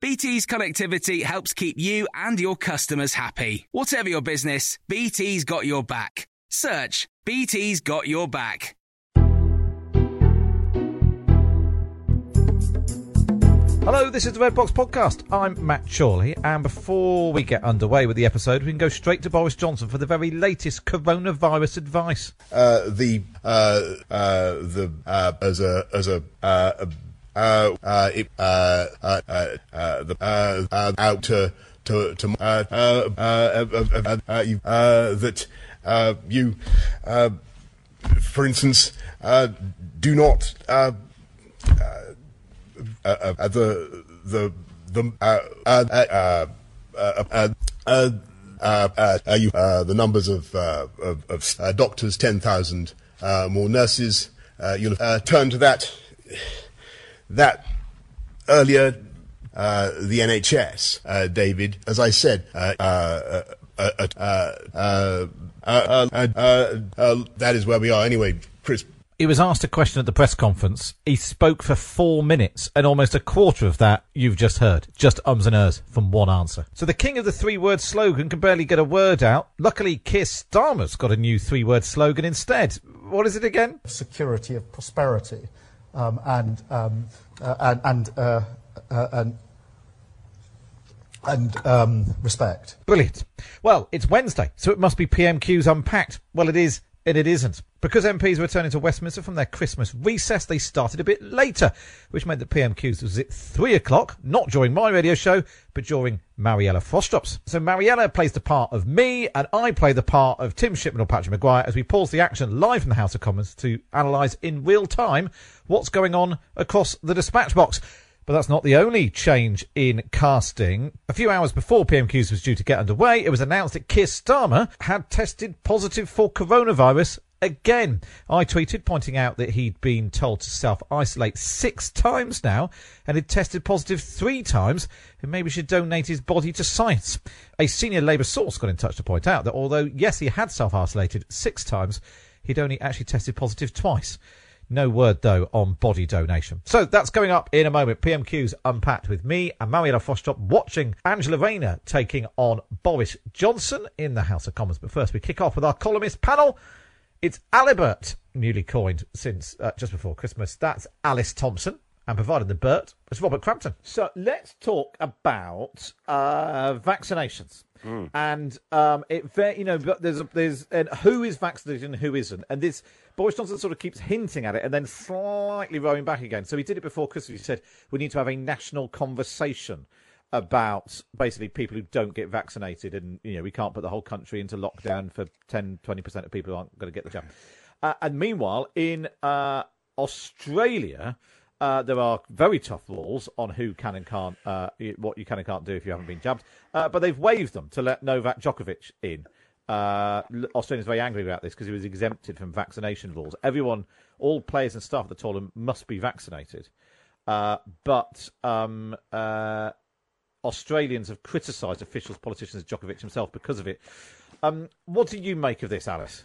BT's connectivity helps keep you and your customers happy. Whatever your business, BT's got your back. Search BT's got your back. Hello, this is the Red Box Podcast. I'm Matt Chorley, and before we get underway with the episode, we can go straight to Boris Johnson for the very latest coronavirus advice. Uh, the uh, uh, the uh, as a as a uh, uh, uh, uh, uh, out to to to uh, uh, uh, uh, you, uh, that uh, you, uh, for instance, uh, do not uh, uh, the the the uh, uh, uh, uh, uh, uh, uh, you, uh, the numbers of uh, of, of uh, doctors, ten thousand uh, more nurses. Uh, you'll uh, turn to that that earlier, uh, the NHS, uh, David, as I said, that is where we are anyway, Chris. He was asked a question at the press conference. He spoke for four minutes, and almost a quarter of that you've just heard. Just ums and ers from one answer. So the king of the three word slogan can barely get a word out. Luckily, Keir Starmer's got a new three word slogan instead. What is it again? Security of prosperity um, and, um, uh, and, and, uh, uh, and, and um, respect. Brilliant. Well, it's Wednesday, so it must be PMQ's unpacked. Well, it is, and it isn't. Because MPs were returning to Westminster from their Christmas recess, they started a bit later, which meant that PMQ's was at three o'clock, not during my radio show, but during Mariella Frostrup's. So Mariella plays the part of me, and I play the part of Tim Shipman or Patrick Maguire as we pause the action live from the House of Commons to analyse in real time what's going on across the dispatch box. But that's not the only change in casting. A few hours before PMQs was due to get underway, it was announced that Keir Starmer had tested positive for coronavirus again. I tweeted pointing out that he'd been told to self-isolate six times now and had tested positive three times and maybe should donate his body to science. A senior Labour source got in touch to point out that although, yes, he had self-isolated six times, he'd only actually tested positive twice. No word, though, on body donation. So that's coming up in a moment. PMQ's Unpacked with me and Mariella Frostrup watching Angela Rayner taking on Boris Johnson in the House of Commons. But first, we kick off with our columnist panel. It's Alibert, newly coined since uh, just before Christmas. That's Alice Thomson. And providing the Bert, it's Robert Crampton. So let's talk about uh, vaccinations. And um, it, you know, but there's there's and who is vaccinated and who isn't, and this Boris Johnson sort of keeps hinting at it and then slightly rowing back again. So he did it before Christmas. He said we need to have a national conversation about basically people who don't get vaccinated, and you know we can't put the whole country into lockdown for 10, 20 percent of people who aren't going to get the jab. Uh, and meanwhile, in uh, Australia. Uh, there are very tough rules on who can and can't, uh, what you can and can't do if you haven't been jabbed. Uh, but they've waived them to let Novak Djokovic in. Uh, Australia's very angry about this because he was exempted from vaccination rules. Everyone, all players and staff at the tournament must be vaccinated. Uh, but um, uh, Australians have criticised officials, politicians, Djokovic himself because of it. Um, what do you make of this, Alice?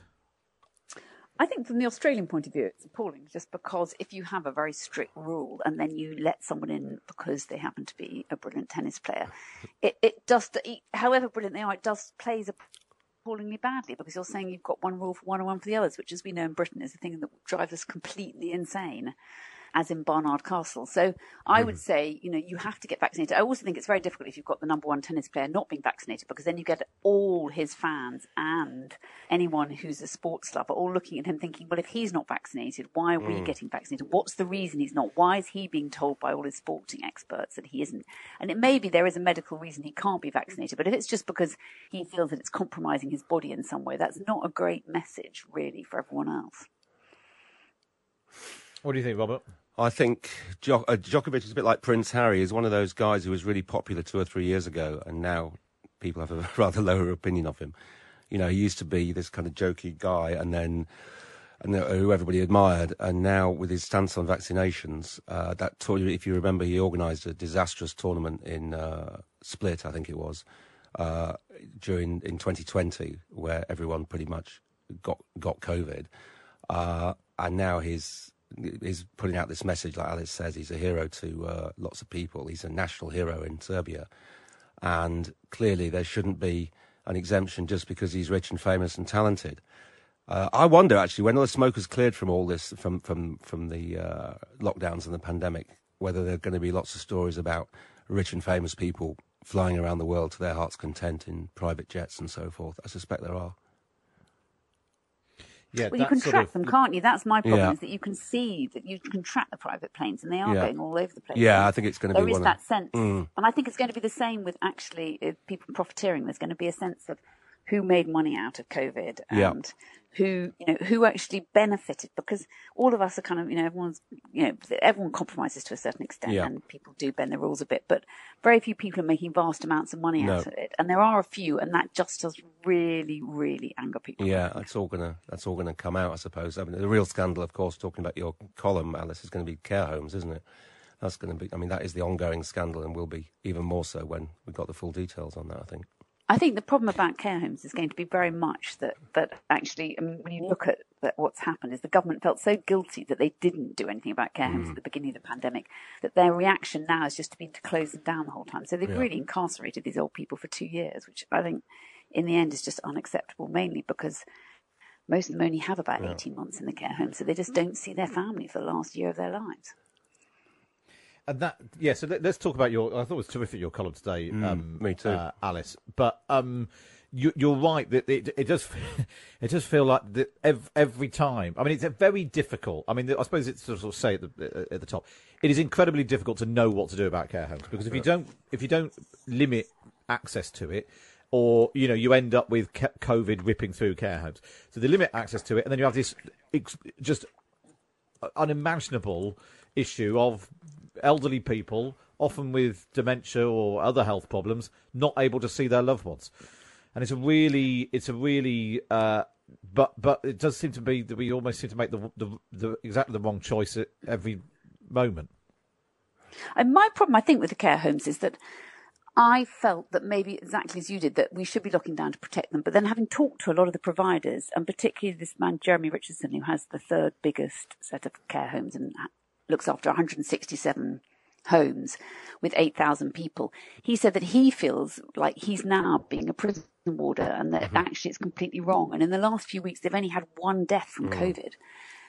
I think from the Australian point of view, it's appalling just because if you have a very strict rule and then you let someone in because they happen to be a brilliant tennis player, it, it does, however brilliant they are, it does plays a appallingly badly because you're saying you've got one rule for one and one for the others, which, as we know in Britain, is the thing that drives us completely insane as in Barnard Castle. So I would hmm. say, you know, you have to get vaccinated. I also think it's very difficult if you've got the number one tennis player not being vaccinated because then you get all his fans and anyone who's a sports lover all looking at him thinking, well, if he's not vaccinated, why are we hmm. getting vaccinated? What's the reason he's not? Why is he being told by all his sporting experts that he isn't? And it may be there is a medical reason he can't be vaccinated, but if it's just because he feels that it's compromising his body in some way, that's not a great message really for everyone else. What do you think, Robert? I think jo- uh, Djokovic is a bit like Prince Harry. He's one of those guys who was really popular two or three years ago, and now people have a rather lower opinion of him. You know, he used to be this kind of jokey guy, and then and uh, who everybody admired, and now with his stance on vaccinations, uh, that tour, if you remember, he organised a disastrous tournament in uh, Split, I think it was, uh, during in 2020, where everyone pretty much got got COVID, uh, and now he's is putting out this message, like Alice says, he's a hero to uh, lots of people. He's a national hero in Serbia. And clearly, there shouldn't be an exemption just because he's rich and famous and talented. Uh, I wonder, actually, when all the smoke has cleared from all this, from, from, from the uh, lockdowns and the pandemic, whether there are going to be lots of stories about rich and famous people flying around the world to their heart's content in private jets and so forth. I suspect there are. Yeah, Well, you can track of- them, can't you? That's my problem, Yeah. is that you can see that you can track the private planes, and they are Yeah. going all over the place. Yeah, I think it's going to There be is one that of sense, Mm. and I think it's going to be the same with actually uh, people profiteering. There's going to be a sense of who made money out of COVID and Yeah. who you know who actually benefited because all of us are kind of you know everyone's you know everyone compromises to a certain extent Yeah. and people do bend the rules a bit, but very few people are making vast amounts of money out of it, and there are a few, and that just does really really anger people. Yeah, that's all gonna that's all gonna come out, I suppose. I mean, the real scandal, of course, talking about your column, Alice, is going to be care homes, isn't it? That's going to be. I mean, that is the ongoing scandal, and will be even more so when we've got the full details on that. I think. I think the problem about care homes is going to be very much that that actually, um, when you look at that, what's happened, is the government felt so guilty that they didn't do anything about care homes at the beginning of the pandemic that their reaction now has just been to close them down the whole time. So they've Yeah. really incarcerated these old people for two years, which I think, in the end, is just unacceptable. Mainly because most of them only have about eighteen months in the care home, so they just don't see their family for the last year of their lives. And that, yeah. So let, us talk about your. I thought it was terrific your column today. um, Mm, me too. uh, Alice. But um, you, you're right that it, it does. It does feel like that ev- every time. I mean, it's a very difficult. I mean, I suppose it's to sort of say at the, at the top. It is incredibly difficult to know what to do about care homes because if you don't, if you don't limit access to it, or you know, you end up with COVID ripping through care homes. So they limit access to it, and then you have this just unimaginable issue of elderly people, often with dementia or other health problems, not able to see their loved ones. And it's a really, it's a really, uh, but but it does seem to be that we almost seem to make the the, the exactly the wrong choice at every moment. And my problem, I think, with the care homes is that I felt that maybe exactly as you did, that we should be locking down to protect them. But then having talked to a lot of the providers, and particularly this man, Jeremy Richardson, who has the third biggest set of care homes ha- looks after 167 homes with 8,000 people, he said that he feels like he's now being a prison warder and that mm-hmm. actually it's completely wrong. And in the last few weeks, they've only had one death from mm. COVID.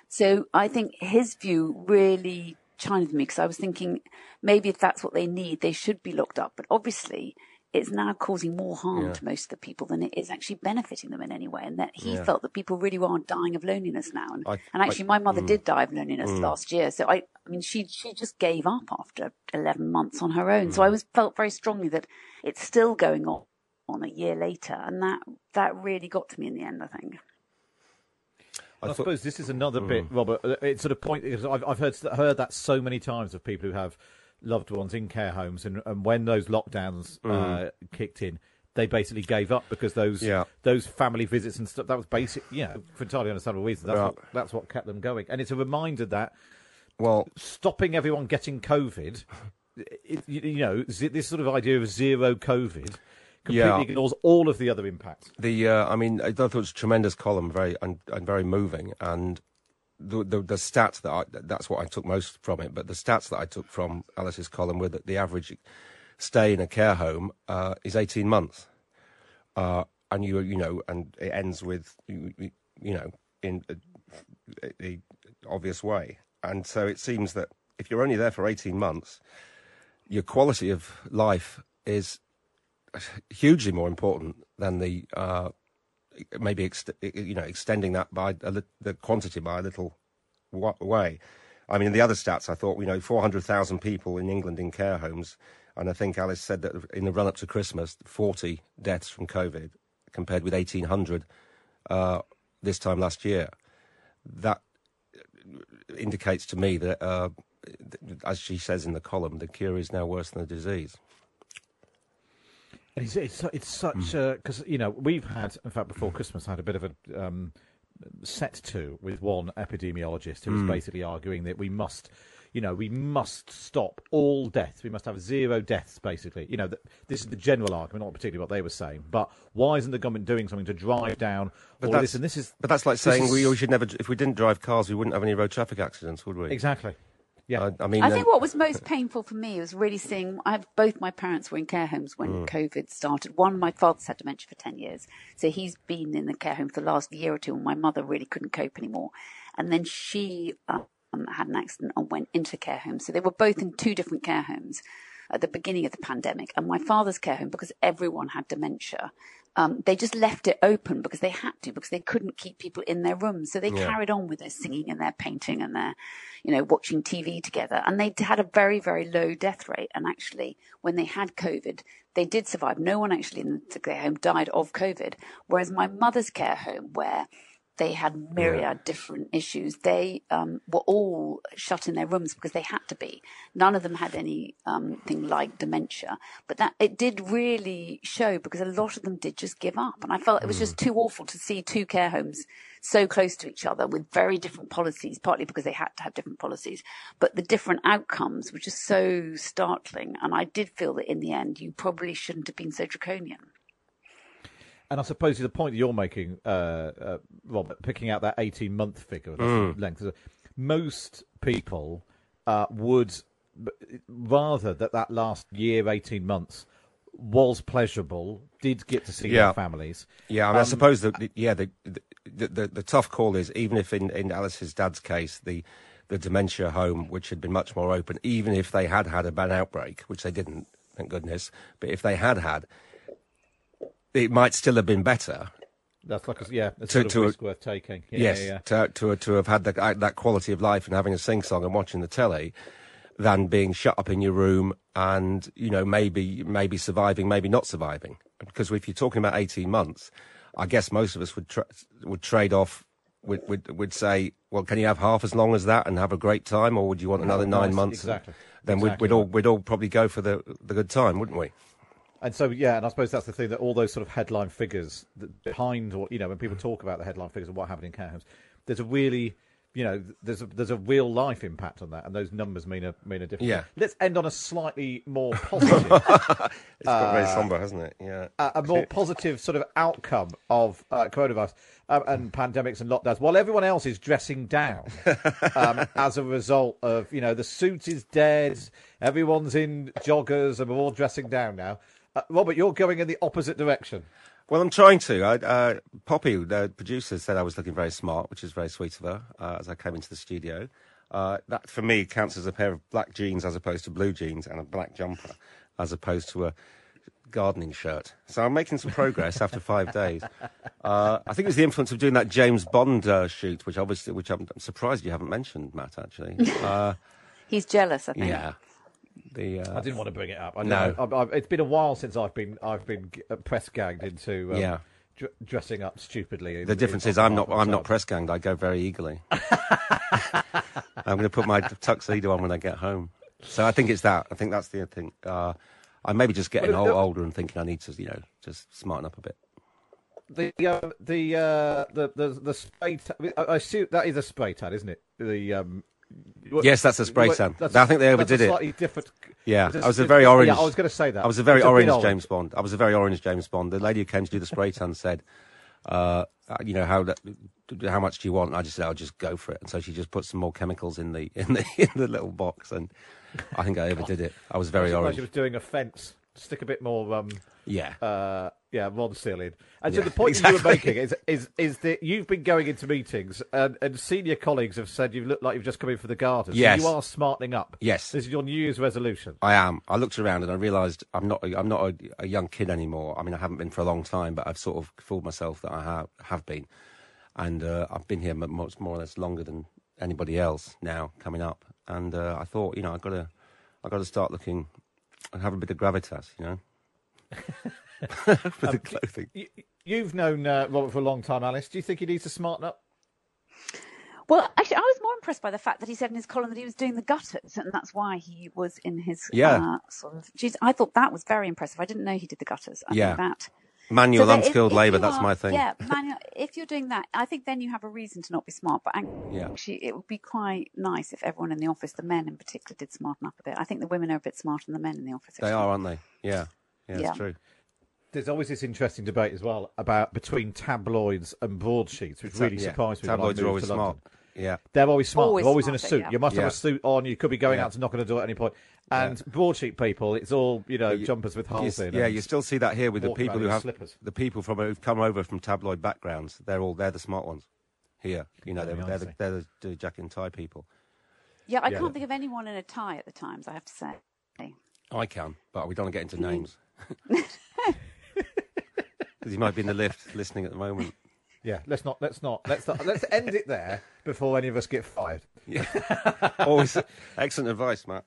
So I think his view really challenged me because I was thinking maybe if that's what they need, they should be locked up. But obviously, it's now causing more harm Yeah. to most of the people than it is actually benefiting them in any way. And that he Yeah. felt that people really are dying of loneliness now. And, I- and actually, my mother mm. did die of loneliness last year. So I, I mean, she she just gave up after eleven months on her own. So Mm. I was felt very strongly that it's still going on on a year later, and that that really got to me in the end. I think. I, thought- suppose this is another bit, Robert. uh, It's sort of point because I've, I've heard heard that so many times of people who have loved ones in care homes, and, and when those lockdowns uh, kicked in, they basically gave up because those Yeah. those family visits and stuff that was basic, yeah, for entirely understandable reasons. That's Yeah. what that's what kept them going, and it's a reminder that Well, stopping everyone getting COVID, it, you, you know, z- this sort of idea of zero COVID completely Yeah. ignores all of the other impacts. The uh, I mean, I thought it was a tremendous column, very and, and very moving. And the, the the stats that I, that's what I took most from it. But the stats that I took from Alice's column were that the average stay in a care home uh, is eighteen months, uh, and you you know, and it ends with you, you- know in a obvious way. And so it seems that if you're only there for 18 months, your quality of life is hugely more important than the uh, maybe ext- you know extending that by li- the quantity by a little wa- way. I mean, in the other stats I thought you know 400,000 people in England in care homes, and I think Alice said that in the run up to Christmas, 40 deaths from COVID compared with 1,800 uh, this time last year. That indicates to me that, uh, as she says in the column, the cure is now worse than the disease. And it's, it's, it's such a because you know we've had in fact before Christmas I had a bit of a um, set to with one epidemiologist who was basically arguing that we must you know we must stop all deaths. We must have zero deaths basically. You know th- this is the general argument not particularly what they were saying. But why isn't the government doing something to drive down all that's- this and this is But that's like saying is- we, we should never, if we didn't drive cars, we wouldn't have any road traffic accidents, would we? exactly yeah I, I mean, I think what was most painful for me was really seeing. I have both my parents were in care homes when COVID started. One, my father's had dementia for ten years, so he's been in the care home for the last year or two. And my mother really couldn't cope anymore, and then she um, had an accident and went into care home. So they were both in two different care homes at the beginning of the pandemic. And my father's care home, because everyone had dementia, um, they just left it open because they had to, because they couldn't keep people in their rooms. So they carried on with their singing and their painting and their, you know, watching TV together. And they had a very, very low death rate. And actually, when they had COVID, they did survive. No one actually in the care home died of COVID. Whereas my mother's care home, where they had myriad different issues. They um, were all shut in their rooms because they had to be. None of them had anything um, like dementia, but that it did really show because a lot of them did just give up, and I felt it was just too awful to see two care homes so close to each other with very different policies. Partly because they had to have different policies, but the different outcomes were just so startling. And I did feel that in the end, you probably shouldn't have been so draconian. And I suppose the point that you're making, uh, uh, Robert, picking out that 18 month figure, that's Mm. length, most people uh, would rather that that last year, 18 months, was pleasurable, did get to see Yeah. their families. Yeah, I, mean, I suppose that the- yeah, the, the the the tough call is even if in in Alice's dad's case the the dementia home, which had been much more open, even if they had had a bad outbreak, which they didn't, thank goodness, but if they had had, it might still have been better. That's like a, yeah, a To- sort of a- risk worth taking. Yeah, yes, yeah. to to to have had the, uh, that quality of life and having a sing song and watching the telly, than being shut up in your room and you know maybe maybe surviving, maybe not surviving. Because if you're talking about 18 months, I guess most of us would tra- would trade off. Would, would would say, well, can you have half as long as that and have a great time, or would you want another nine nice, months? exactly. Then we'd, we'd all we'd all probably go for the the good time, wouldn't we? And so, yeah, and I suppose that's the thing that all those sort of headline figures that behind, or you know, when people talk about the headline figures and what happened in care homes, there's a really, you know, there's a, there's a real life impact on that, and those numbers mean a mean a difference. Yeah. Let's end on a slightly more positive, It's got very somber, hasn't it? Yeah. a, a more positive sort of outcome of uh, coronavirus um, and pandemics and lockdowns, while everyone else is dressing down um, as a result of, you know, the suit is dead, everyone's in joggers, and we're all dressing down now. Uh, Robert, you're going in the opposite direction. Well, I'm trying to. I, uh, Poppy, the producer, said I was looking very smart, which is very sweet of her uh, as I came into the studio. Uh, that, for me, counts as a pair of black jeans as opposed to blue jeans and a black jumper as opposed to a gardening shirt. So I'm making some progress after five days. Uh, I think it was the influence of doing that James Bond uh, shoot, which obviously, which I'm, I'm surprised you haven't mentioned, Matt, actually. Uh, He's jealous, I think. yeah. The, uh, I didn't want to bring it up. I No. no, I, I, it's been a while since I've been I've been uh, press gagged into um, Yeah. dr- dressing up stupidly. in- The difference in- is I'm not I'm not press ganged. I go very eagerly. I'm going to put my tuxedo on when I get home. So I think it's that. I think that's the thing. Uh, I'm maybe just getting Well, old, it- older and thinking I need to, you know, just smarten up a bit. The uh, the uh, the the the spray. Ta- I I assume that is a spray tan, isn't it? The um. What- Yes, that's a spray what- tan. I think they that's a overdid it. Slightly different. Yeah, I was a very orange. Yeah, I was going to say that. I was a very orange old. James Bond. I was a very orange James Bond. The lady who came to do the spray tan said, uh, you know, how that, how much do you want? And I just said, I'll just go for it. And so she just put some more chemicals in the in the in the little box, and I think I overdid it. I was very I orange. She was doing a fence stick a bit more. Um, Yeah. uh, yeah, Ronseal in. And so the point you were making is, is is that you've been going into meetings and, and senior colleagues have said you look like you've just come in for the garden. So you are smartening up. Yes. This is your New Year's resolution. I am. I looked around and I realised I'm not. I'm not a, a young kid anymore. I mean, I haven't been for a long time, but I've sort of fooled myself that I have have been, and uh, I've been here much more or less longer than anybody else now coming up. And uh, I thought, you know, I got to, I got to start looking and have a bit of gravitas, you know, with the clothing. You, you've known uh, Robert for a long time, Alice. Do you think he needs to smarten up? Well, actually, I was more impressed by the fact that he said in his column that he was doing the gutters, and that's why he was in his Yeah. uh, sort of. Geez, I thought that was very impressive. I didn't know he did the gutters. I Yeah. think that Manual, So unskilled labour. That's my thing. Yeah, manual. If you're doing that, I think then you have a reason to not be smart. But Yeah. actually, it would be quite nice if everyone in the office, the men in particular, did smarten up a bit. I think the women are a bit smarter than the men in the office. They are, aren't they? Yeah. Yeah, Yeah. it's true. There's always this interesting debate as well about between tabloids and broadsheets, which really Yeah. surprised me. Tabloids are always smart. London. Yeah. They're always smart. Always They're always in a suit. yeah. You must have a suit on. You could be going Yeah. out to knock on a door at any point. And broadsheet people, it's all you know, You- jumpers with You holes s- in. yeah, you still see that here with the people who have slippers. the people from who've come over from tabloid backgrounds. They're all they're the smart ones here. You know, they're, they're, the, icy. they're the, the jack and tie people. Yeah, I Yeah. can't think of anyone in a tie at the Times. I have to say. I can, but we don't want to get into names because he might be in the lift listening at the moment. Yeah, let's not. Let's not. Let's not, let's end it there before any of us get fired. Always excellent advice, Matt.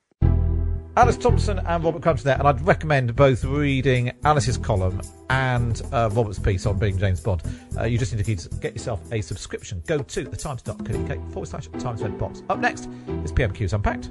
Alice Thomson and Robert Crampton there, and I'd recommend both reading Alice's column and uh, Robert's piece on being James Bond. Uh, you just need to get yourself a subscription. Go to thetimes.co.uk forward slash Times Red Box. Up next is PMQs Unpacked.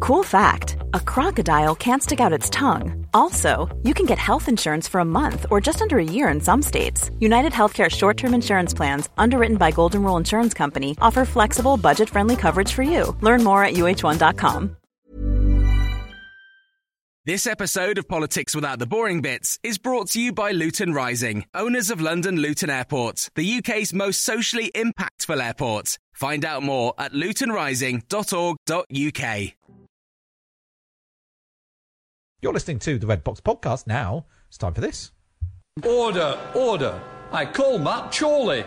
Cool fact a crocodile can't stick out its tongue. Also, you can get health insurance for a month or just under a year in some states. United Healthcare short term insurance plans, underwritten by Golden Rule Insurance Company, offer flexible, budget friendly coverage for you. Learn more at uh1.com. This episode of Politics Without the Boring Bits is brought to you by Luton Rising, owners of London Luton Airport, the UK's most socially impactful airport. Find out more at lutonrising.org.uk. You're listening to the Red Box podcast now. It's time for this. Order, order. I call Matt Chorley.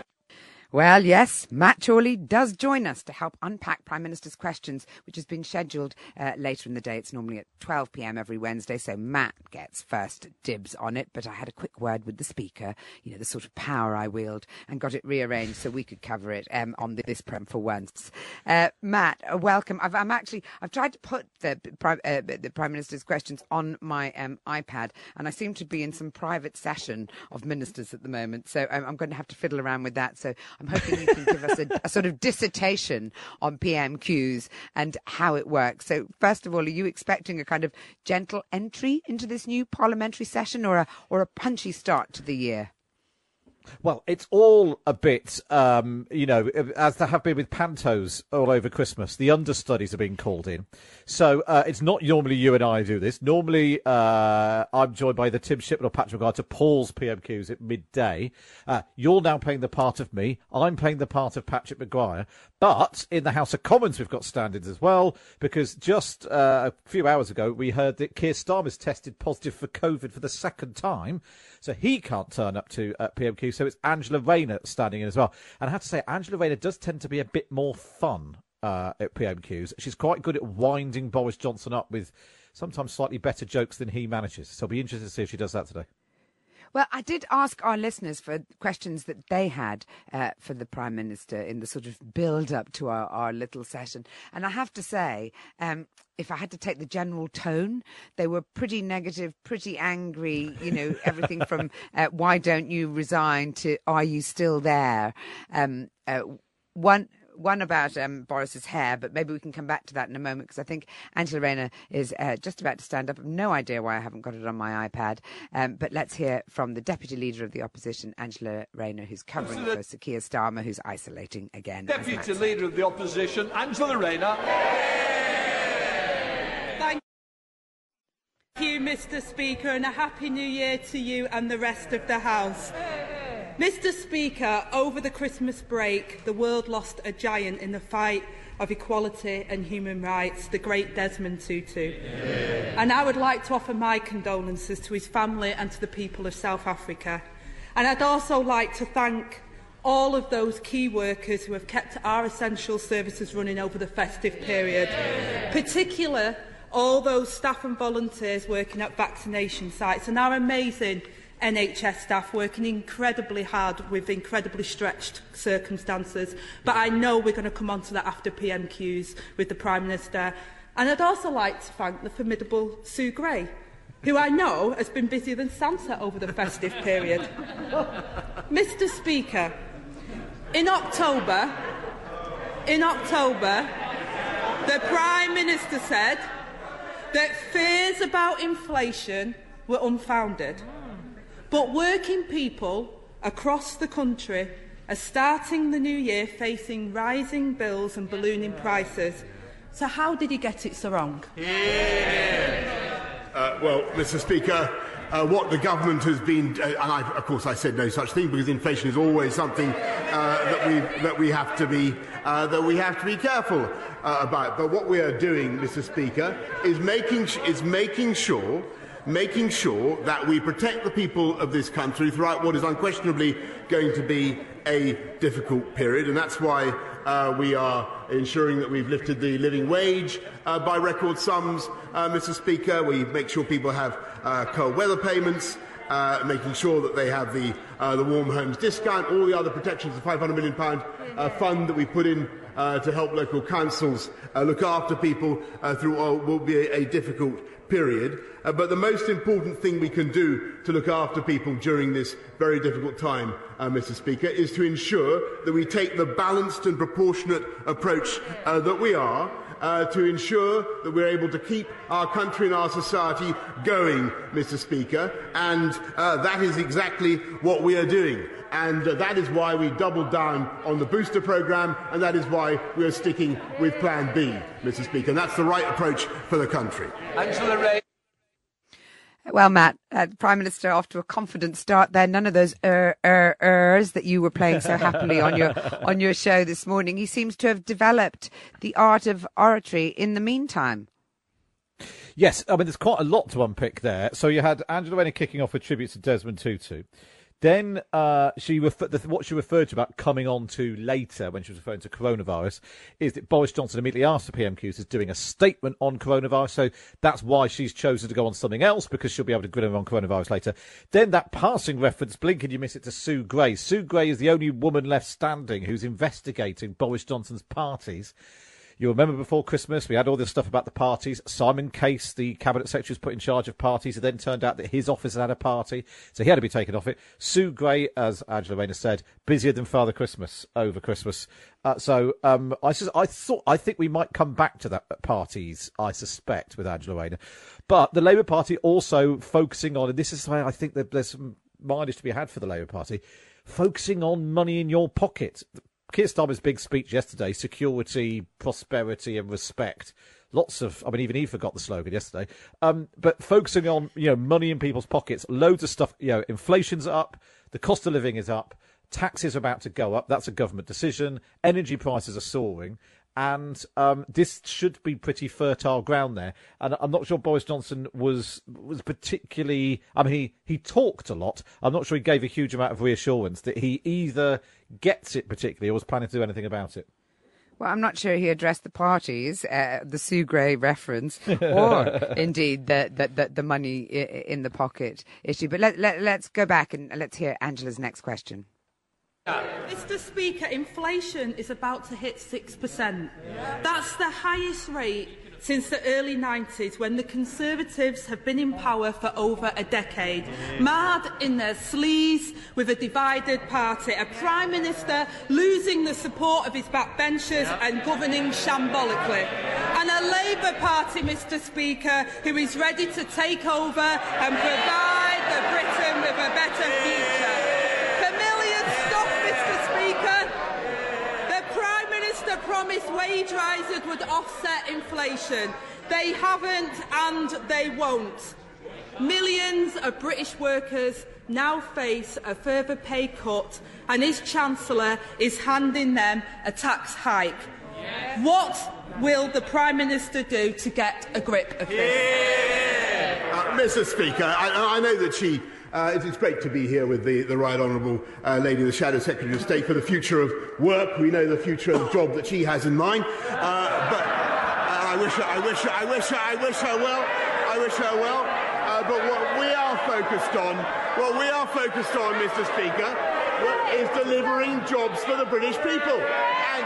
Well, yes, Matt Chorley does join us to help unpack Prime Minister's questions, which has been scheduled uh, later in the day. It's normally at 12 pm every Wednesday, so Matt gets first dibs on it. But I had a quick word with the Speaker, you know, the sort of power I wield, and got it rearranged so we could cover it um, on this prem for once. Uh, Matt, uh, welcome. I've, I'm actually I've tried to put the Prime uh, the Prime Minister's questions on my um, iPad, and I seem to be in some private session of ministers at the moment, so um, I'm going to have to fiddle around with that. So hoping you can give us a, a sort of dissertation on PMQs and how it works. So, first of all, are you expecting a kind of gentle entry into this new parliamentary session or a, or a punchy start to the year? Well, it's all a bit, um, you know, as there have been with pantos all over Christmas. The understudies are being called in, so uh, it's not normally you and I do this. Normally, uh, I'm joined by the Tim Shipman or Patrick Maguire to Paul's PMQs at midday. Uh, you're now playing the part of me. I'm playing the part of Patrick Maguire. But in the House of Commons, we've got standards as well because just uh, a few hours ago we heard that Keir Starmer's tested positive for COVID for the second time, so he can't turn up to uh, PMQ. So it's Angela Rayner standing in as well. And I have to say, Angela Rayner does tend to be a bit more fun uh, at PMQs. She's quite good at winding Boris Johnson up with sometimes slightly better jokes than he manages. So I'll be interested to see if she does that today. Well, I did ask our listeners for questions that they had uh, for the Prime Minister in the sort of build up to our, our little session. And I have to say, um, if I had to take the general tone, they were pretty negative, pretty angry, you know, everything from uh, why don't you resign to are you still there? Um, uh, one one about um, Boris's hair, but maybe we can come back to that in a moment because I think Angela Rayner is uh, just about to stand up. I've no idea why I haven't got it on my iPad. Um, but let's hear from the Deputy Leader of the Opposition, Angela Rayner, who's covering for Sir Keir Starmer, who's isolating again. Deputy Leader of the Opposition, Angela Rayner. Thank you, Mr. Speaker, and a Happy New Year to you and the rest of the House. Mr Speaker, over the Christmas break, the world lost a giant in the fight of equality and human rights, the great Desmond Tutu. Yeah. And I would like to offer my condolences to his family and to the people of South Africa. And I'd also like to thank all of those key workers who have kept our essential services running over the festive period, yeah. particular all those staff and volunteers working at vaccination sites and our amazing NHS staff working incredibly hard with incredibly stretched circumstances. But I know we're going to come on to that after PMQs with the Prime Minister. And I'd also like to thank the formidable Sue Gray, who I know has been busier than Santa over the festive period. Mr Speaker, in October, in October, the Prime Minister said that fears about inflation were unfounded. But working people across the country are starting the new year facing rising bills and ballooning prices. So how did he get it so wrong? Yeah. Uh, well, Mr Speaker, uh, what the government has been, uh, and I, of course I said no such thing because inflation is always something uh, that, we, that, we have to be, uh, that we have to be careful uh, about. But what we are doing, Mr Speaker, is making, is making sure making sure that we protect the people of this country throughout what is unquestionably going to be a difficult period. And that's why uh, we are ensuring that we've lifted the living wage uh, by record sums, uh, Mr. Speaker. We make sure people have uh, cold weather payments. Uh, making sure that they have the, uh, the warm homes discount, all the other protections, the £500 million fund that we put in to help local councils look after people through what will be a, a difficult period. Uh, but the most important thing we can do to look after people during this very difficult time, uh, Mr. Speaker, is to ensure that we take the balanced and proportionate approach uh, that we are. Uh, to ensure that we're able to keep our country and our society going, Mr. Speaker, and uh, that is exactly what we are doing. And uh, that is why we doubled down on the booster programme, and that is why we are sticking with Plan B, Mr. Speaker. And that's the right approach for the country. Angela Ray. Well, Matt, uh, Prime Minister, off to a confident start there. None of those er, er, ers that you were playing so happily on your on your show this morning. He seems to have developed the art of oratory in the meantime. Yes, I mean, there's quite a lot to unpick there. So you had Angela Rayner kicking off with tributes to Desmond Tutu. Then uh, she the, what she referred to about coming on to later when she was referring to coronavirus is that Boris Johnson immediately the PMQs is doing a statement on coronavirus. So that's why she's chosen to go on something else because she'll be able to her on coronavirus later. Then that passing reference, blink and you miss it to Sue Gray. Sue Gray is the only woman left standing who's investigating Boris Johnson's parties. You remember before Christmas, we had all this stuff about the parties. Simon Case, the cabinet secretary, was put in charge of parties. It then turned out that his office had had a party, so he had to be taken off it. Sue Gray, as Angela Rayner said, busier than Father Christmas over Christmas. Uh, so um, I, I thought, I think we might come back to that parties. I suspect with Angela Rayner, but the Labour Party also focusing on, and this is why I think there's some mileage to be had for the Labour Party, focusing on money in your pocket. Keir Starmer's big speech yesterday, security, prosperity and respect. Lots of, I mean, even he forgot the slogan yesterday. Um, but focusing on, you know, money in people's pockets, loads of stuff, you know, inflation's up, the cost of living is up, taxes are about to go up. That's a government decision. Energy prices are soaring and um, this should be pretty fertile ground there. And I'm not sure Boris Johnson was was particularly. I mean, he he talked a lot. I'm not sure he gave a huge amount of reassurance that he either gets it particularly or was planning to do anything about it. Well, I'm not sure he addressed the parties, uh, the Sue Gray reference, or indeed the, the, the, the, money in the pocket issue. But let, let, let's go back and let's hear Angela's next question. Mr. Speaker, inflation is about to hit 6%. That's the highest rate since the early 90s when the Conservatives have been in power for over a decade, marred in their sleaze with a divided party, a Prime Minister losing the support of his backbenchers and governing shambolically, and a Labour Party, Mr Speaker, who is ready to take over and provide the Britain with a better future. For millions, stop, Mr Speaker. The Prime Minister promised wage rises would offset inflation. They haven't and they won't. Millions of British workers now face a further pay cut and his Chancellor is handing them a tax hike. What will the Prime Minister do to get a grip of this? Uh, Mr. Speaker, I, I know that she. Uh, it is great to be here with the, the Right Honourable uh, Lady, the Shadow Secretary of State, for the future of work. We know the future of the job that she has in mind. Uh, but uh, I wish her, I wish her, I wish her, I wish her well. I wish her well. Uh, but what we are focused on, what we are focused on, Mr. Speaker, is delivering jobs for the British people. And,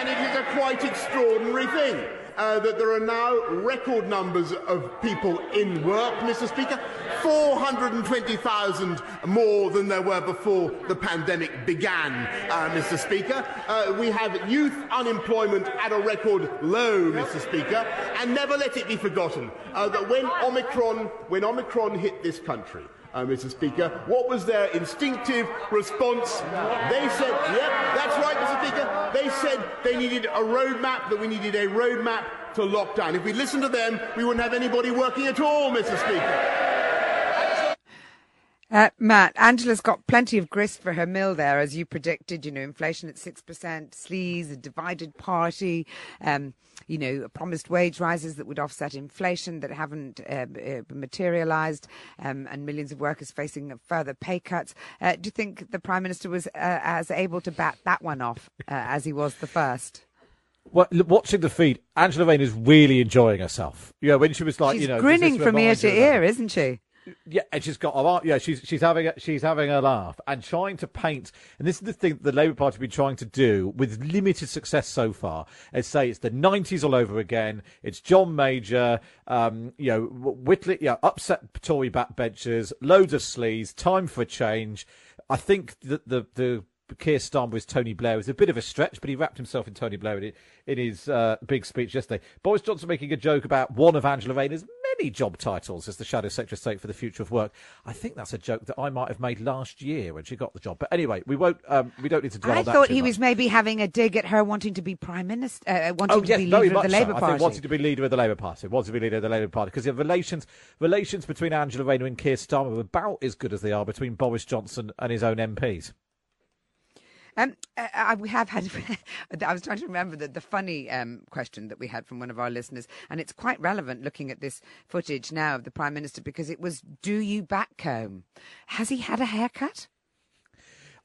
and it is a quite extraordinary thing uh, that there are now record numbers of people in work, Mr. Speaker. 420,000 more than there were before the pandemic began, uh, Mr. Speaker. Uh, we have youth unemployment at a record low, Mr. Speaker, and never let it be forgotten uh, that when Omicron, when Omicron hit this country, uh, Mr. Speaker. What was their instinctive response? They said, yep, that's right, Mr. Speaker. They said they needed a roadmap, that we needed a roadmap to lockdown. If we listened to them, we wouldn't have anybody working at all, Mr. Speaker. Uh, Matt, Angela's got plenty of grist for her mill there, as you predicted. You know, inflation at 6%, sleaze, a divided party, um, you know, promised wage rises that would offset inflation that haven't uh, uh, materialised, um, and millions of workers facing further pay cuts. Uh, do you think the Prime Minister was uh, as able to bat that one off uh, as he was the first? Well, watching the feed, Angela Rayner is really enjoying herself. Yeah, when she was like, She's you know, grinning from ear to ear, isn't she? Yeah, and she's got a yeah, she's she's having a, she's having a laugh and trying to paint. And this is the thing that the Labour Party have been trying to do with limited success so far. Is say it's the nineties all over again. It's John Major, um, you know, Whitley, yeah, upset Tory backbenchers, loads of sleaze, time for a change. I think that the the Keir Starmer with Tony Blair was a bit of a stretch, but he wrapped himself in Tony Blair in, in his uh, big speech yesterday. Boris Johnson making a joke about one of Angela Rayner's many job titles as the Shadow Secretary of State for the Future of Work. I think that's a joke that I might have made last year when she got the job. But anyway, we won't. Um, we don't need to dwell I on that. I thought he much. was maybe having a dig at her wanting to be prime minister, uh, wanting Oh to yes, be very leader of the Labour so. I Party. think wanted to be leader of the Labour Party. Wanted to be leader of the Labour Party because the relations relations between Angela Rayner and Keir Starmer are about as good as they are between Boris Johnson and his own MPs. Um, uh, I, we have had. I was trying to remember the, the funny um, question that we had from one of our listeners, and it's quite relevant looking at this footage now of the Prime Minister because it was, "Do you backcomb? Has he had a haircut?"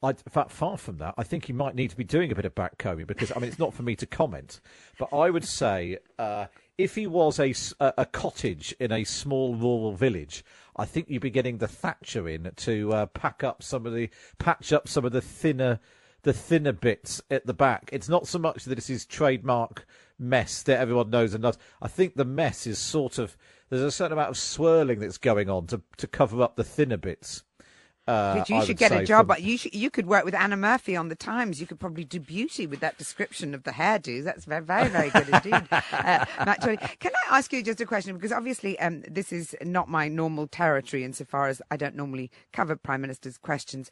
I, far from that, I think he might need to be doing a bit of backcombing because, I mean, it's not for me to comment, but I would say uh, if he was a, a cottage in a small rural village, I think you'd be getting the Thatcher in to uh, pack up some of the, patch up some of the thinner, the thinner bits at the back. It's not so much that it's his trademark mess that everyone knows and does. I think the mess is sort of there's a certain amount of swirling that's going on to to cover up the thinner bits. Uh, But you should get a job. from- You should, you could work with Anna Murphy on the Times. You could probably do beauty with that description of the hairdo. That's very, very, very good indeed. uh, Matt. Can I ask you just a question? Because obviously, um, this is not my normal territory insofar as I don't normally cover Prime Minister's questions.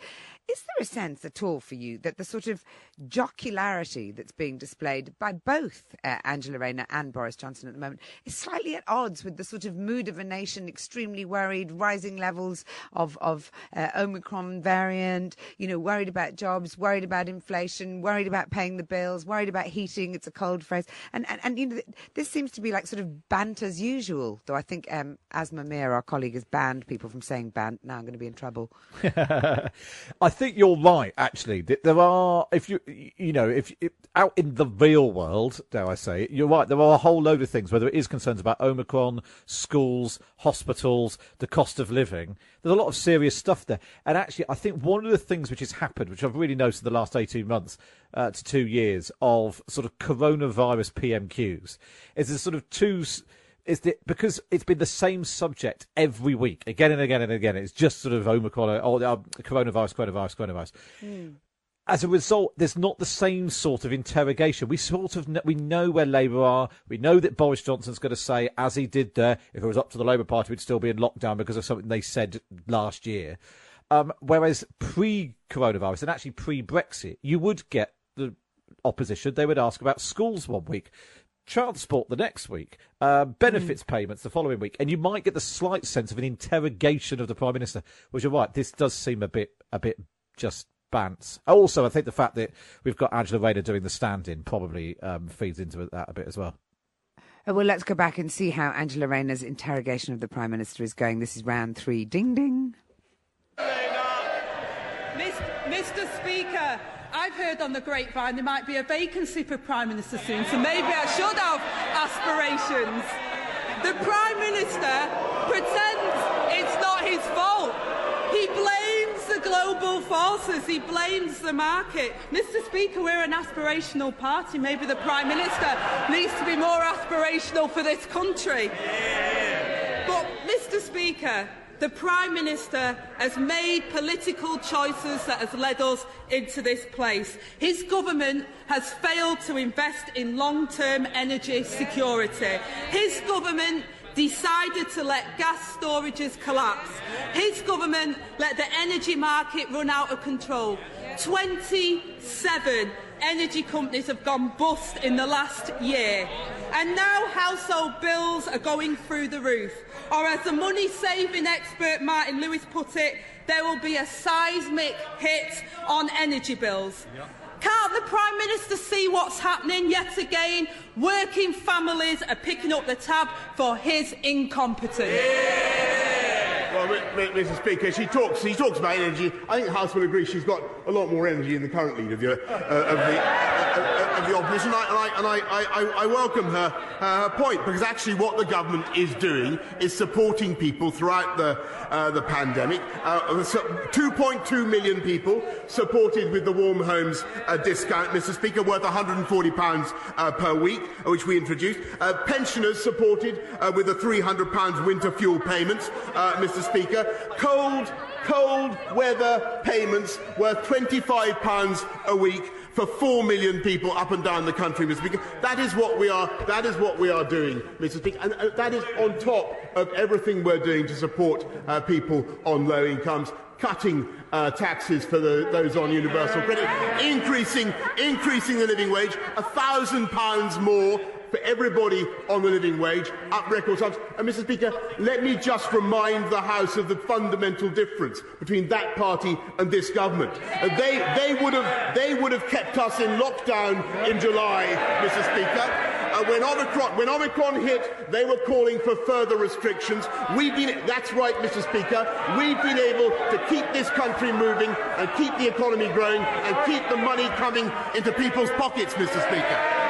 Is there a sense at all for you that the sort of jocularity that's being displayed by both uh, Angela Rayner and Boris Johnson at the moment is slightly at odds with the sort of mood of a nation extremely worried, rising levels of of uh, Omicron variant, you know, worried about jobs, worried about inflation, worried about paying the bills, worried about heating. It's a cold phrase, and and, and you know, this seems to be like sort of bant as usual. Though I think um, Asma Mir, our colleague, has banned people from saying bant. Now I'm going to be in trouble. I think you're right. Actually, there are if you you know if, if out in the real world, dare I say, it, you're right. There are a whole load of things. Whether it is concerns about Omicron, schools, hospitals, the cost of living. There's a lot of serious stuff there. And actually, I think one of the things which has happened, which I've really noticed in the last 18 months uh, to two years of sort of coronavirus PMQs, is there's sort of two. Is that because it's been the same subject every week, again and again and again? It's just sort of Omicron or uh, coronavirus, coronavirus, coronavirus. Mm as a result, there's not the same sort of interrogation. We sort of know, we know where Labour are. We know that Boris Johnson's going to say, as he did there, if it was up to the Labour Party, we'd still be in lockdown because of something they said last year. Um, whereas pre-coronavirus and actually pre-Brexit, you would get the opposition. They would ask about schools one week, transport the next week, uh, benefits mm. payments the following week, and you might get the slight sense of an interrogation of the prime minister. Which you're right, this does seem a bit a bit just bants. Also, I think the fact that we've got Angela Rayner doing the stand-in probably um, feeds into that a bit as well. Oh, well, let's go back and see how Angela Rayner's interrogation of the Prime Minister is going. This is round three. Ding, ding. Mr. Speaker, I've heard on the grapevine there might be a vacancy for Prime Minister soon, so maybe I should have aspirations. The Prime Minister pretends it's not his fault. Global forces. He blames the market. Mr. Speaker, we're an aspirational party. Maybe the Prime Minister needs to be more aspirational for this country. But, Mr. Speaker, the Prime Minister has made political choices that has led us into this place. His government has failed to invest in long-term energy security. His government decided to let gas storages collapse. His government let the energy market run out of control. 27 energy companies have gone bust in the last year. And now household bills are going through the roof. Or as the money saving expert Martin Lewis put it, there will be a seismic hit on energy bills. Yep. Can't the Prime Minister see what's happening yet again? Working families are picking up the tab for his incompetence. Yeah. Well, Mr. Speaker, she talks. She talks about energy. I think the House will agree she's got a lot more energy than the current leader of the, uh, of the, uh, of the opposition. And, I, and, I, I, I, welcome her, uh, point because actually, what the government is doing is supporting people throughout the uh, the pandemic. Uh, 2.2 million people supported with the Warm Homes uh, discount, Mr. Speaker, worth 140 pounds per week, which we introduced. pensioners supported with the 300 pounds winter fuel payments. Mr. Speaker. Cold, cold weather payments worth £25 a week for four million people up and down the country, Mr. Speaker. That is what we are. That is what we are doing, Mr. Speaker, and that is on top of everything we're doing to support uh, people on low incomes. Cutting uh, taxes for the, those on universal credit, increasing, increasing the living wage, a thousand pounds more for everybody on the living wage, at record sums. And, Mr. Speaker, let me just remind the House of the fundamental difference between that party and this government. Uh, they, they, would have, they would have kept us in lockdown in July, Mr. Speaker. When, Omicron, when Omicron hit, they were calling for further restrictions. We've been, that's right, Mr. Speaker. We've been able to keep this country moving and keep the economy growing and keep the money coming into people's pockets, Mr. Speaker.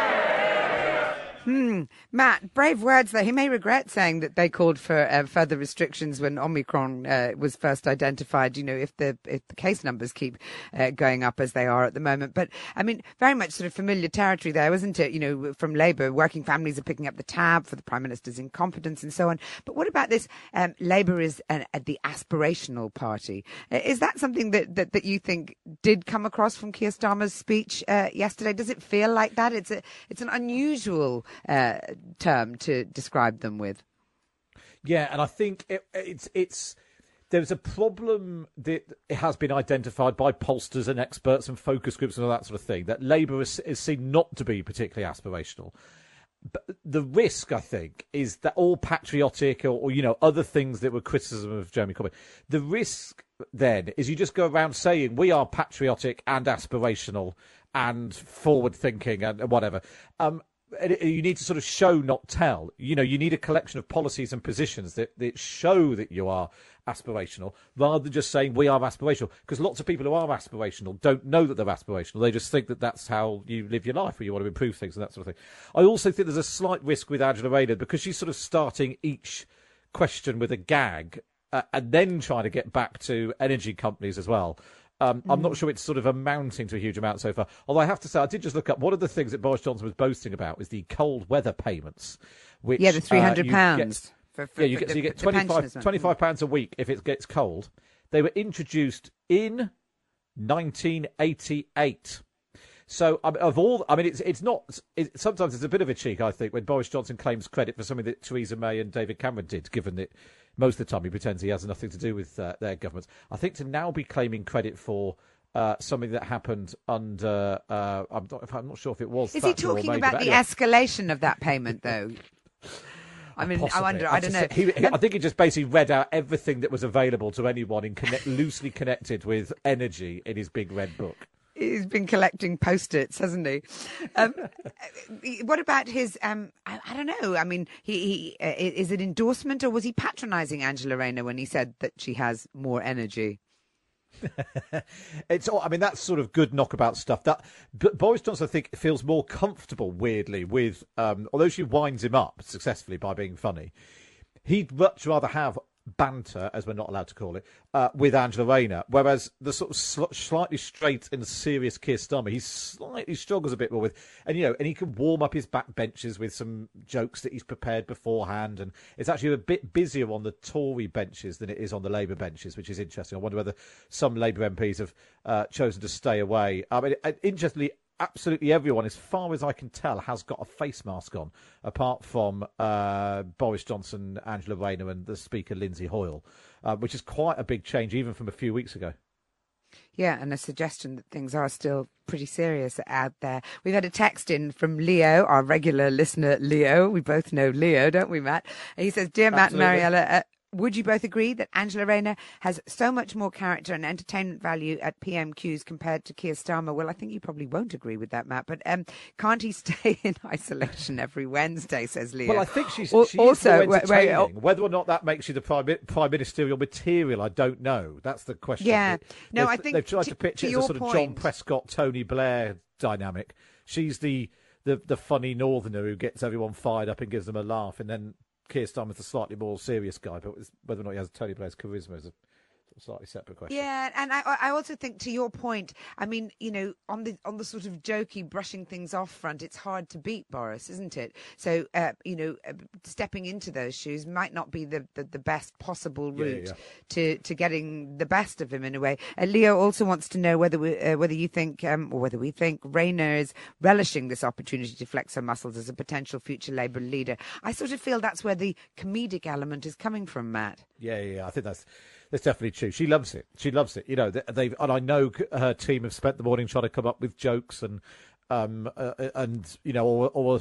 嗯 Matt, brave words there. He may regret saying that they called for uh, further restrictions when Omicron uh, was first identified, you know, if the, if the case numbers keep uh, going up as they are at the moment. But, I mean, very much sort of familiar territory there, wasn't it? You know, from Labour, working families are picking up the tab for the Prime Minister's incompetence and so on. But what about this? Um, Labour is an, the aspirational party. Is that something that, that, that, you think did come across from Keir Starmer's speech uh, yesterday? Does it feel like that? It's, a, it's an unusual uh, term to describe them with. Yeah, and I think it, it's it's there's a problem that has been identified by pollsters and experts and focus groups and all that sort of thing that Labour is, is seen not to be particularly aspirational. But the risk, I think, is that all patriotic or, or, you know other things that were criticism of Jeremy Corbyn. The risk then is you just go around saying we are patriotic and aspirational and forward thinking and whatever. Um, you need to sort of show, not tell. You know, you need a collection of policies and positions that, that show that you are aspirational, rather than just saying we are aspirational. Because lots of people who are aspirational don't know that they're aspirational. They just think that that's how you live your life, or you want to improve things and that sort of thing. I also think there's a slight risk with Angela Rayner because she's sort of starting each question with a gag uh, and then trying to get back to energy companies as well. Um, I'm not sure it's sort of amounting to a huge amount so far. Although I have to say, I did just look up one of the things that Boris Johnson was boasting about was the cold weather payments. Which, Yeah, the uh, three hundred you pounds. get- For, for, yeah, you get, the, so you get the 25, pensioners one. 25 pounds a week if it gets cold. They were introduced in 1988. So I mean, of all, I mean, it's it's not. It, sometimes it's a bit of a cheek, I think, when Boris Johnson claims credit for something that Theresa May and David Cameron did, given that most of the time he pretends he has nothing to do with uh, their governments. I think to now be claiming credit for uh, something that happened under, uh, I'm not, I'm not sure if it was. Is he talking May, about but the escalation of that payment, though? I mean, Possibly. I wonder. I, don't know. just- He, I think he just basically read out everything that was available to anyone in connect, loosely connected with energy in his big red book. He's been collecting post-its, hasn't he? Um, what about his? Um, I, I don't know. I mean, he, he uh, is it endorsement or was he patronising Angela Rayner when he said that she has more energy? It's all. I mean, that's sort of good knockabout stuff. That Boris Johnson, I think, feels more comfortable, weirdly, with um, although she winds him up successfully by being funny. He'd much rather have banter, as we're not allowed to call it, uh, with Angela Rayner. Whereas the sort of sl- slightly straight and serious Keir Starmer, he slightly struggles a bit more with, and you know, and he can warm up his backbenchers with some jokes that he's prepared beforehand, and it's actually a bit busier on the Tory benches than it is on the Labour benches, which is interesting. I wonder whether some Labour MPs have uh, chosen to stay away. I mean, uh, interestingly. Absolutely everyone, as far as I can tell, has got a face mask on, apart from uh, Boris Johnson, Angela Rayner, and the Speaker Lindsay Hoyle, uh, which is quite a big change, even from a few weeks ago. Yeah, and a suggestion that things are still pretty serious out there. We've had a text in from Leo, our regular listener, Leo. We both know Leo, don't we, Matt? He says, Dear Matt and Mariella, uh, would you both agree that Angela Rayner has so much more character and entertainment value at PMQs compared to Keir Starmer? Well, I think you probably won't agree with that, Matt, but um, can't he stay in isolation every Wednesday, says Leo. Well, I think she's, she also, wait, wait, oh, Whether or not that makes you the prime, prime ministerial material, I don't know. That's the question. Yeah. No, they've- I think they've tried to- to pitch to it as a sort of John Prescott, Tony Blair dynamic. She's the, the the funny northerner who gets everyone fired up and gives them a laugh, and then Keir Starmer's a slightly more serious guy. But whether or not he has Tony Blair's charisma is a slightly separate question. Yeah, and I, I also think to your point, I mean, you know, on the on the sort of jokey brushing things off front, it's hard to beat Boris, isn't it? So, uh, you know, uh, stepping into those shoes might not be the, the, the best possible Yeah, route yeah. to to getting the best of him in a way. Uh, Leo also wants to know whether we, uh, whether you think um, or whether we think Rayner is relishing this opportunity to flex her muscles as a potential future Labour leader. I sort of feel that's where the comedic element is coming from, Matt. Yeah, yeah, yeah. I think that's that's definitely true. She loves it. She loves it. You know, they- they've and I know her team have spent the morning trying to come up with jokes and um uh, and you know or or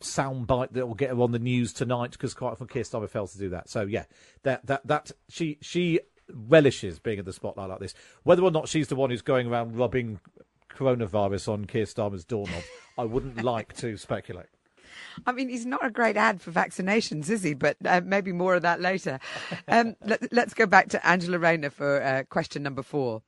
sound bite that will get her on the news tonight because quite often Keir Starmer fails to do that. So yeah, that that that she she relishes being in the spotlight like this. Whether or not she's the one who's going around rubbing coronavirus on Keir Starmer's doorknob, I wouldn't like to speculate. I mean, he's not a great ad for vaccinations, is he? But uh, maybe more of that later. Um, let, let's go back to Angela Rayner for uh, question number four.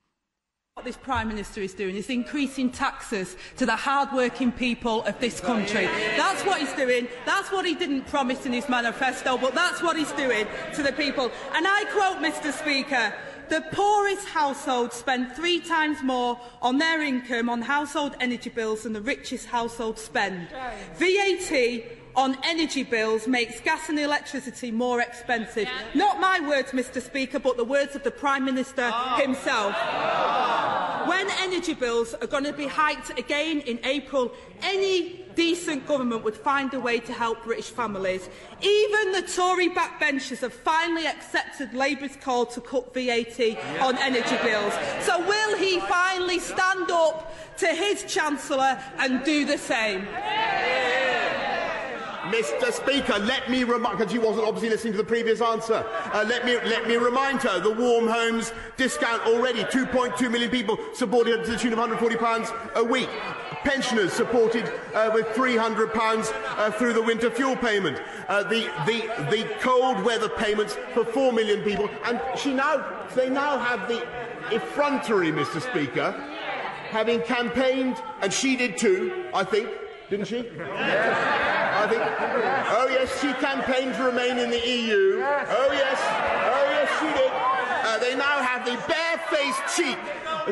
What this Prime Minister is doing is increasing taxes to the hard-working people of this country. That's what he's doing. That's what he didn't promise in his manifesto, but that's what he's doing to the people. And I quote, Mr Speaker, the poorest households spend three times more on their income on household energy bills than the richest households spend. VAT on energy bills makes gas and electricity more expensive. Not my words, Mr Speaker, but the words of the Prime Minister oh. himself. When energy bills are going to be hiked again in April, any decent government would find a way to help British families. Even the Tory backbenchers have finally accepted Labour's call to cut VAT on energy bills. So will he finally stand up to his Chancellor and do the same? Mr. Speaker, let me remind, because wasn't obviously listening to the previous answer. Uh, let me let me remind her the Warm Homes discount already 2.2 million people supported to the tune of 140 pounds a week. Pensioners supported uh, with 300 pounds uh, through the winter fuel payment. Uh, the the the cold weather payments for 4 million people, and she now they now have the effrontery, Mr. Speaker, having campaigned, and she did too, I think, didn't she? Yes. I think. Oh yes, she campaigned to remain in the EU. Yes. Oh yes. Oh yes, she did. Uh, they now have the barefaced cheek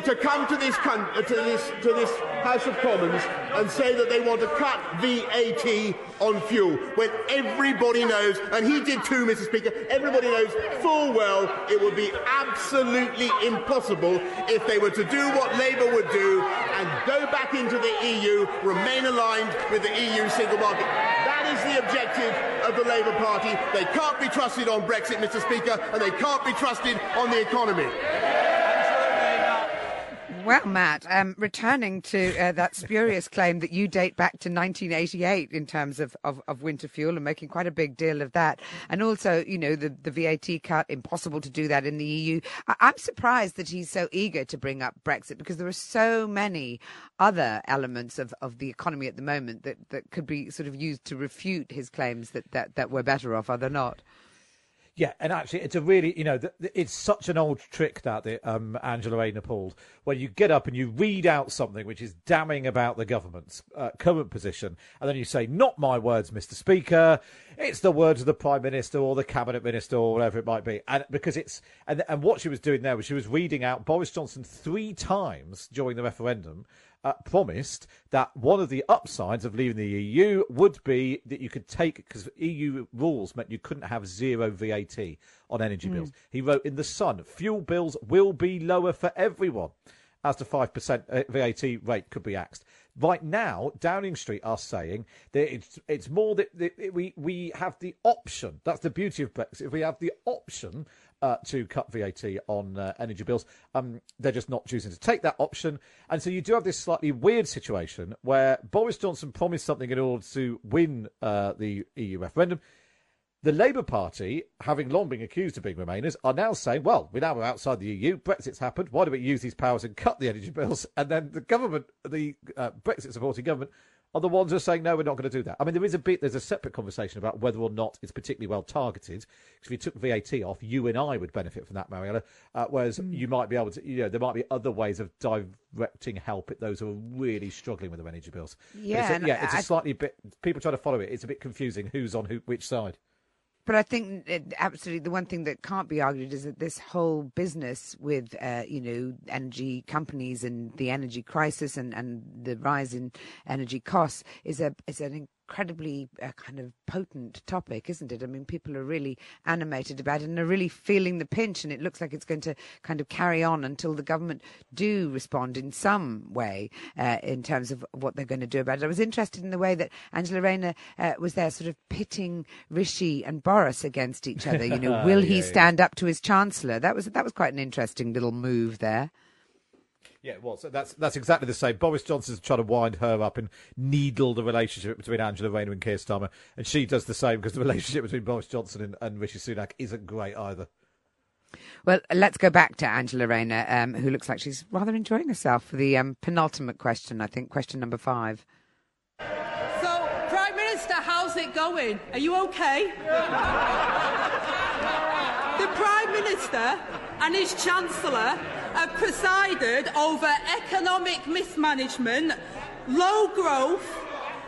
to come to this, con- uh, to this to this House of Commons and say that they want to cut VAT on fuel when everybody knows, and he did too, Mr. Speaker, everybody knows full well it would be absolutely impossible if they were to do what Labour would do and go back into the EU, remain aligned with the EU single market. That is the objective of the Labour Party. They can't be trusted on Brexit, Mr. Speaker, and they can't be trusted on the economy. Well, Matt, um, returning to uh, that spurious claim that you date back to 1988 in terms of, of, of, winter fuel and making quite a big deal of that. And also, you know, the, the VAT cut, impossible to do that in the EU. I, I'm surprised that he's so eager to bring up Brexit because there are so many other elements of, of the economy at the moment that, that could be sort of used to refute his claims that, that, that we're better off, are they not? Yeah, and actually, it's a really, you know, it's such an old trick that the, um, Angela Rayner pulled, where you get up and you read out something which is damning about the government's uh, current position, and then you say, "Not my words, Mr. Speaker. It's the words of the Prime Minister or the Cabinet Minister or whatever it might be." And because it's and and what she was doing there was she was reading out Boris Johnson three times during the referendum uh, promised that one of the upsides of leaving the EU would be that you could take, because EU rules meant you couldn't have zero VAT on energy mm. bills. He wrote in The Sun, fuel bills will be lower for everyone, as the 5% uh, VAT rate could be axed. Right now, Downing Street are saying that it's it's more that, that we we have the option. That's the beauty of Brexit. We have the option uh, to cut VAT on uh, energy bills. Um, they're just not choosing to take that option. And so you do have this slightly weird situation where Boris Johnson promised something in order to win uh, the EU referendum. The Labour Party, having long been accused of being Remainers, are now saying, well, we now are outside the EU, Brexit's happened, why do we use these powers and cut the energy bills? And then the government, the uh, Brexit supporting government, are the ones who are saying no, we're not going to do that. I mean, there is a bit, there's a separate conversation about whether or not it's particularly well targeted. Because if you took VAT off, you and I would benefit from that, Mariella. Uh, whereas mm. you might be able to, you know, there might be other ways of directing help at those who are really struggling with their energy bills. Yeah, it's a, yeah, it's a slightly bit. People try to follow it. It's a bit confusing. Who's on who, which side? But I think absolutely the one thing that can't be argued is that this whole business with, uh, you know, energy companies and the energy crisis and, and the rise in energy costs is a is an incredibly uh, kind of potent topic, isn't it? I mean, people are really animated about it and are really feeling the pinch, and it looks like it's going to kind of carry on until the government do respond in some way uh, in terms of what they're going to do about it. I was interested in the way that Angela Rayner uh, was there, sort of pitting Rishi and Boris against each other. You know, will he stand up to his chancellor? That was that was quite an interesting little move there. Yeah, well, so that's that's exactly the same. Boris Johnson's trying to wind her up and needle the relationship between Angela Rayner and Keir Starmer, and she does the same because the relationship between Boris Johnson and, and Rishi Sunak isn't great either. Well, let's go back to Angela Rayner, um, who looks like she's rather enjoying herself for the um, penultimate question, I think, question number five. So, Prime Minister, how's it going? Are you okay? the Prime Minister and his Chancellor have presided over economic mismanagement, low growth,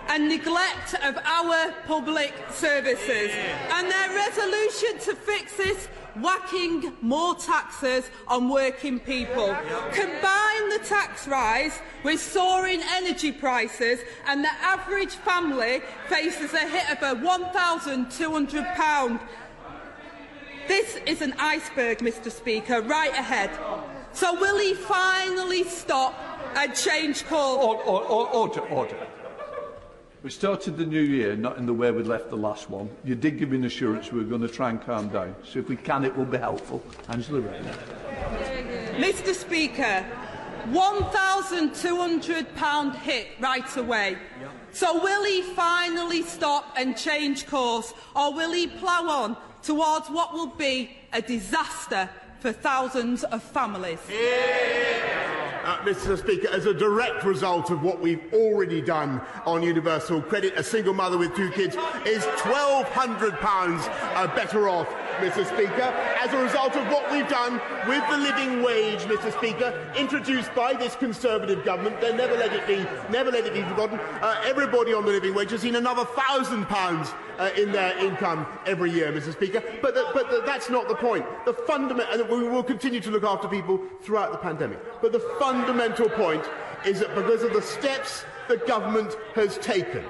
and neglect of our public services. And their resolution to fix this whacking more taxes on working people. Combine the tax rise with soaring energy prices and the average family faces a hit of a £1,200 this is an iceberg, Mr Speaker, right ahead. So will he finally stop and change course? Order, order, We started the new year not in the way we left the last one. You did give me an assurance we were going to try and calm down. So if we can, it will be helpful. Angela Rayner. Mr Speaker, £1,200 hit right away. So will he finally stop and change course, or will he plough on towards what will be a disaster for thousands of families. Uh, Mr Speaker, as a direct result of what we've already done on universal credit, a single mother with two kids is £1,200 uh, better off Mr. Speaker, as a result of what we've done with the living wage, Mr. Speaker, introduced by this Conservative government. They never let it be, never let it be forgotten. Uh, everybody on the living wage has seen another thousand pounds uh, in their income every year, Mr. Speaker. But, the, but the, that's not the point. The fundamental, we will continue to look after people throughout the pandemic. But the fundamental point is that because of the steps the government has taken,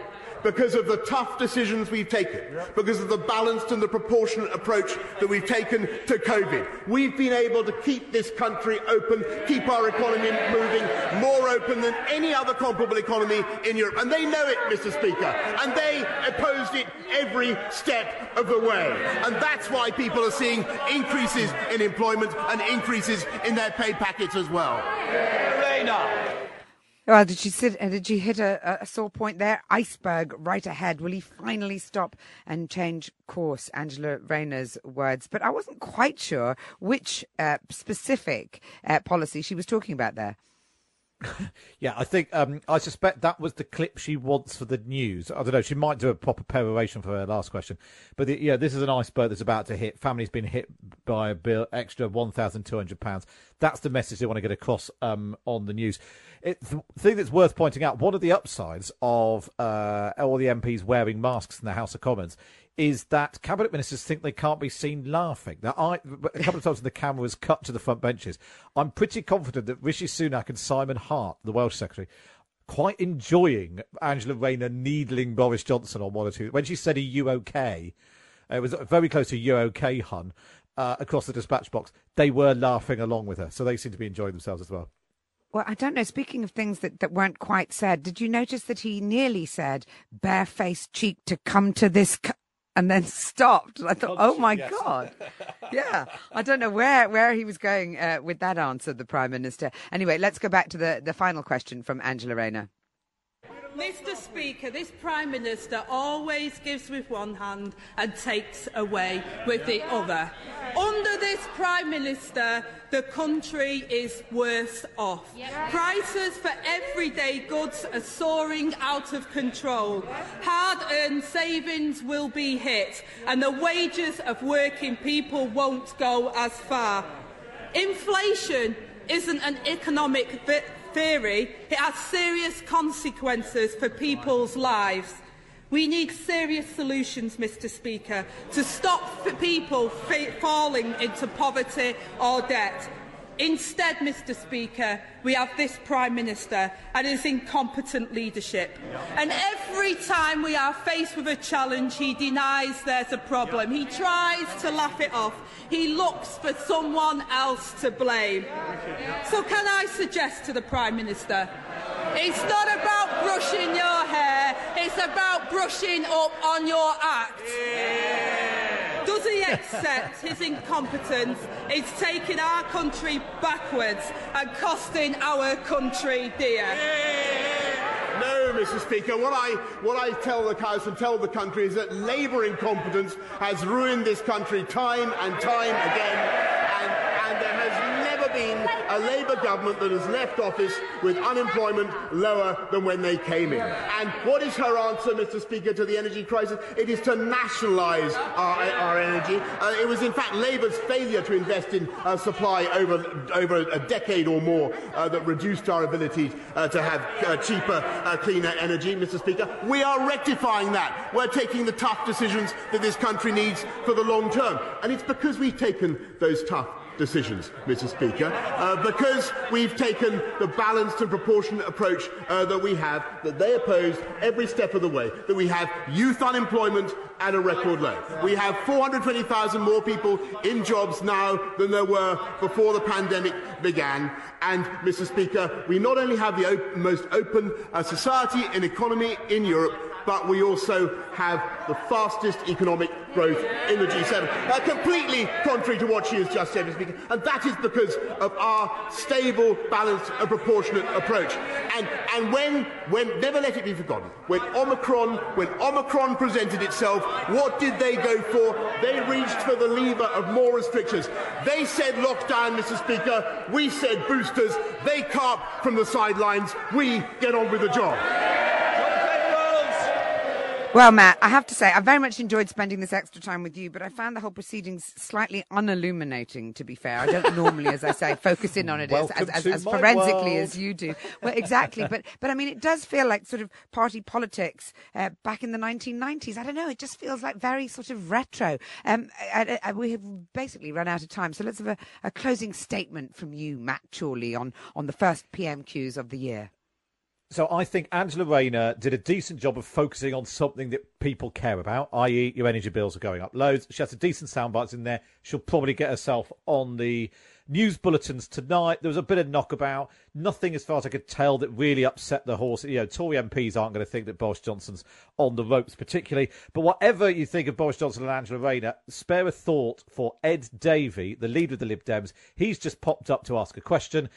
because of the tough decisions we've taken, because of the balanced and the proportionate approach that we've taken to COVID. We've been able to keep this country open, keep our economy moving, more open than any other comparable economy in Europe. And they know it, Mr. Speaker, and they opposed it every step of the way. And that's why people are seeing increases in employment and increases in their pay packets as well. Well, did she sit? Did she hit a, a sore point there? Iceberg right ahead. Will he finally stop and change course? Angela Rayner's words. But I wasn't quite sure which uh, specific uh, policy she was talking about there. Yeah, I think um, I suspect that was the clip she wants for the news. I don't know. She might do a proper peroration for her last question, but the, yeah, this is an iceberg that's about to hit. Family's been hit by a bill extra one thousand two hundred pounds. That's the message they want to get across um, on the news. It, the thing that's worth pointing out, one of the upsides of uh, all the MPs wearing masks in the House of Commons is that cabinet ministers think they can't be seen laughing. Now, I, a couple of times the camera was cut to the front benches. I'm pretty confident that Rishi Sunak and Simon Hart, the Welsh secretary, quite enjoying Angela Rayner needling Boris Johnson on one or two. When she said, "Are you okay?" It was very close to "You okay, hun?" Uh, across the dispatch box. They were laughing along with her, so they seem to be enjoying themselves as well. Well, I don't know. Speaking of things that, that weren't quite said, did you notice that he nearly said barefaced cheek to come to this and then stopped? I thought, oh my yes. God. yeah. I don't know where, where he was going uh, with that answer, the Prime Minister. Anyway, let's go back to the, the final question from Angela Rayner. Mr Speaker, this Prime Minister always gives with one hand and takes away with the other. Under this Prime Minister, the country is worse off. Prices for everyday goods are soaring out of control. Hard-earned savings will be hit and the wages of working people won't go as far. Inflation isn't an economic theory, it has serious consequences for people's lives. We need serious solutions, Mr Speaker, to stop people falling into poverty or debt. Instead, Mr Speaker, we have this Prime Minister and his incompetent leadership. And every time we are faced with a challenge, he denies there's a problem. He tries to laugh it off. He looks for someone else to blame. So can I suggest to the Prime Minister, it's not about brushing your hair, it's about brushing up on your act. Does he accept his incompetence is taking our country backwards and costing our country dear? No, Mr. Speaker. What I, what I tell the House and tell the country is that Labour incompetence has ruined this country time and time again, and, and there has never been a Labour government that has left office with unemployment lower than when they came in. And what is her answer, Mr. Speaker, to the energy crisis? It is to nationalise our, our energy. Uh, it was, in fact, Labour's failure to invest in uh, supply over, over a decade or more uh, that reduced our ability uh, to have uh, cheaper, uh, cleaner energy, Mr. Speaker. We are rectifying that. We're taking the tough decisions that this country needs for the long term. And it's because we've taken those tough decisions, Mr. Speaker, uh, because we've taken the balanced and proportionate approach uh, that we have, that they opposed every step of the way, that we have youth unemployment at a record low. We have 420,000 more people in jobs now than there were before the pandemic began. And, Mr. Speaker, we not only have the op- most open uh, society and economy in Europe, but we also have the fastest economic growth in the G7. Uh, completely contrary to what she has just said, Mr. Speaker. And that is because of our stable, balanced and proportionate approach. And, and when, when, never let it be forgotten, when Omicron, when Omicron presented itself, what did they go for? They reached for the lever of more restrictions. They said lockdown, Mr. Speaker. We said boosters. They carp from the sidelines. We get on with the job. Well, Matt, I have to say, I very much enjoyed spending this extra time with you, but I found the whole proceedings slightly unilluminating, to be fair. I don't normally, as I say, focus in on it as, as, as, as forensically world. as you do. Well, exactly. but, but I mean, it does feel like sort of party politics uh, back in the 1990s. I don't know. It just feels like very sort of retro. Um, I, I, we have basically run out of time. So let's have a, a closing statement from you, Matt Chorley, on, on the first PMQs of the year. So I think Angela Rayner did a decent job of focusing on something that people care about, i.e., your energy bills are going up loads. She has a decent sound bites in there. She'll probably get herself on the news bulletins tonight. There was a bit of knockabout. Nothing, as far as I could tell, that really upset the horse. You know, Tory MPs aren't going to think that Boris Johnson's on the ropes, particularly. But whatever you think of Boris Johnson and Angela Rayner, spare a thought for Ed Davey, the leader of the Lib Dems. He's just popped up to ask a question.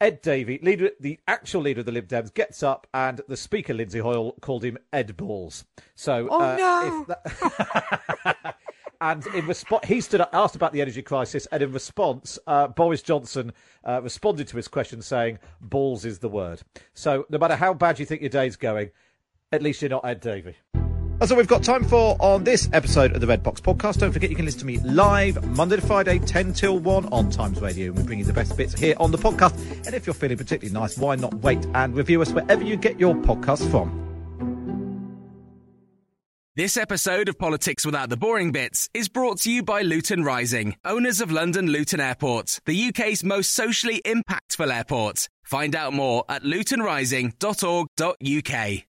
Ed Davey, leader, the actual leader of the Lib Dems, gets up, and the Speaker Lindsay Hoyle called him Ed Balls. So, oh uh, no. That... and in response, he stood up, asked about the energy crisis, and in response, uh, Boris Johnson uh, responded to his question saying, "Balls is the word." So, no matter how bad you think your day's going, at least you're not Ed Davey. That's all we've got time for on this episode of the Red Box Podcast. Don't forget you can listen to me live Monday to Friday, 10 till 1 on Times Radio. And we bring you the best bits here on the podcast. And if you're feeling particularly nice, why not wait and review us wherever you get your podcast from? This episode of Politics Without the Boring Bits is brought to you by Luton Rising, owners of London Luton Airport, the UK's most socially impactful airport. Find out more at lutonrising.org.uk.